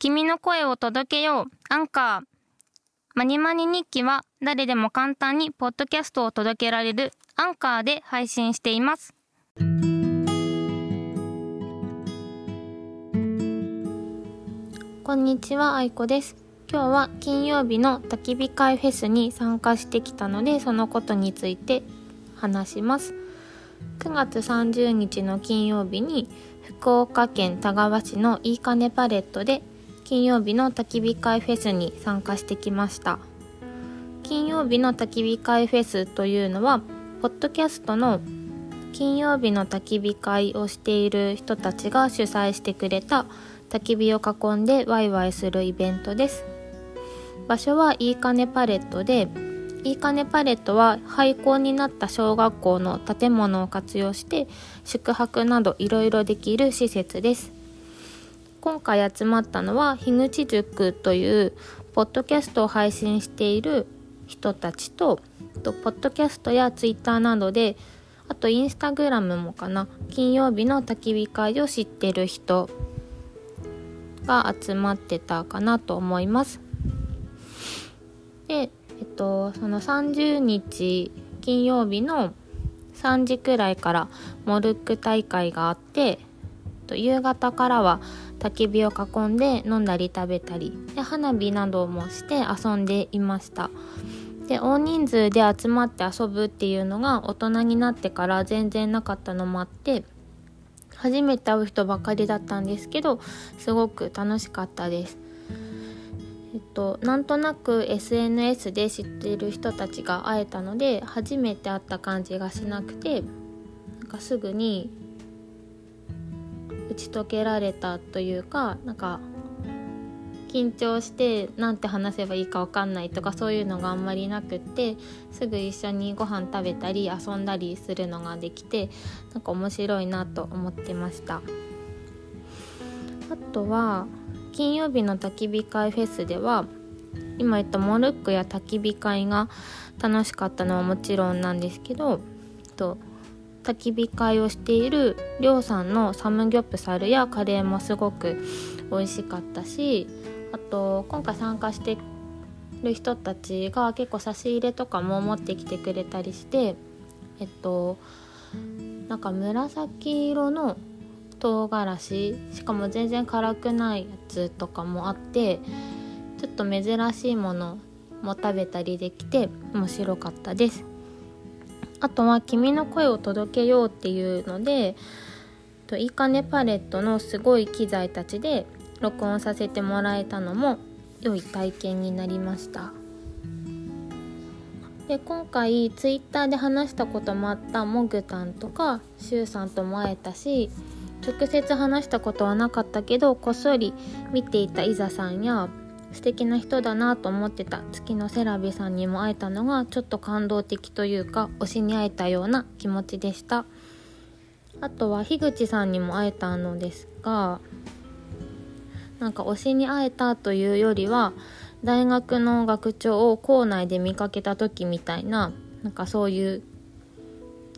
君の声を届けよう。アンカー。マニマニ日記は誰でも簡単にポッドキャストを届けられるアンカーで配信しています。こんにちは、あいこです。今日は金曜日の焚き火会フェスに参加してきたのでそのことについて話します。9月30日の金曜日に福岡県田川市のいいかねパレットで金曜日の焚き火会フェスに参加してきました。金曜日の焚き火会フェスというのはポッドキャストの金曜日の焚き火会をしている人たちが主催してくれた焚き火を囲んでワイワイするイベントです。場所はいいかねパレットでいいかねパレットは廃校になった小学校の建物を活用して宿泊などいろいろできる施設です。今回集まったのは樋口塾というポッドキャストを配信している人たちととポッドキャストやツイッターなどであとインスタグラムもかな金曜日の焚き火会を知ってる人が集まってたかなと思います。でえっとその30日金曜日の3時くらいからモルック大会があって夕方からは焚き火を囲んで飲んだり食べたり。で花火などもして遊んでいました。で大人数で集まって遊ぶっていうのが大人になってから全然なかったのもあって初めて会う人ばかりだったんですけどすごく楽しかったです。えっと、なんとなく SNS で知っている人たちが会えたので初めて会った感じがしなくてなんかすぐに打ち解けられたというかなんか緊張してなんて話せばいいか分かんないとかそういうのがあんまりなくってすぐ一緒にご飯食べたり遊んだりするのができてなんか面白いなと思ってました。あとは金曜日の焚き火会フェスでは今言ったモルックや焚き火会が楽しかったのはもちろんなんですけどと焚き火会をしているりょうさんのサムギョプサルやカレーもすごく美味しかったしあと今回参加してる人たちが結構差し入れとかも持ってきてくれたりしてえっとなんか紫色の唐辛子しかも全然辛くないやつとかもあってちょっと珍しいものも食べたりできて面白かったです。あとは「君の声を届けよう」っていうのでいいかねパレットのすごい機材たちで録音させてもらえたのも良い体験になりました。で今回ツイッターで話したこともあったモグタンとかシュウさんとも会えたし直接話したことはなかったけどこっそり見ていたイザさんや素敵な人だなと思ってた。月のセラビさんにも会えたのがちょっと感動的というか推しに会えたような気持ちでした。あとは樋口さんにも会えたのですがなんか推しに会えたというよりは大学の学長を校内で見かけた時みたいななんかそういう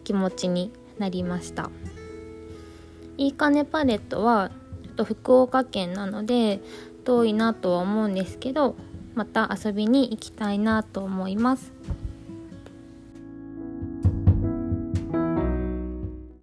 気持ちになりました。いいかねパレットはちょっと福岡県なので遠いなとは思うんですけどまた遊びに行きたいなと思います。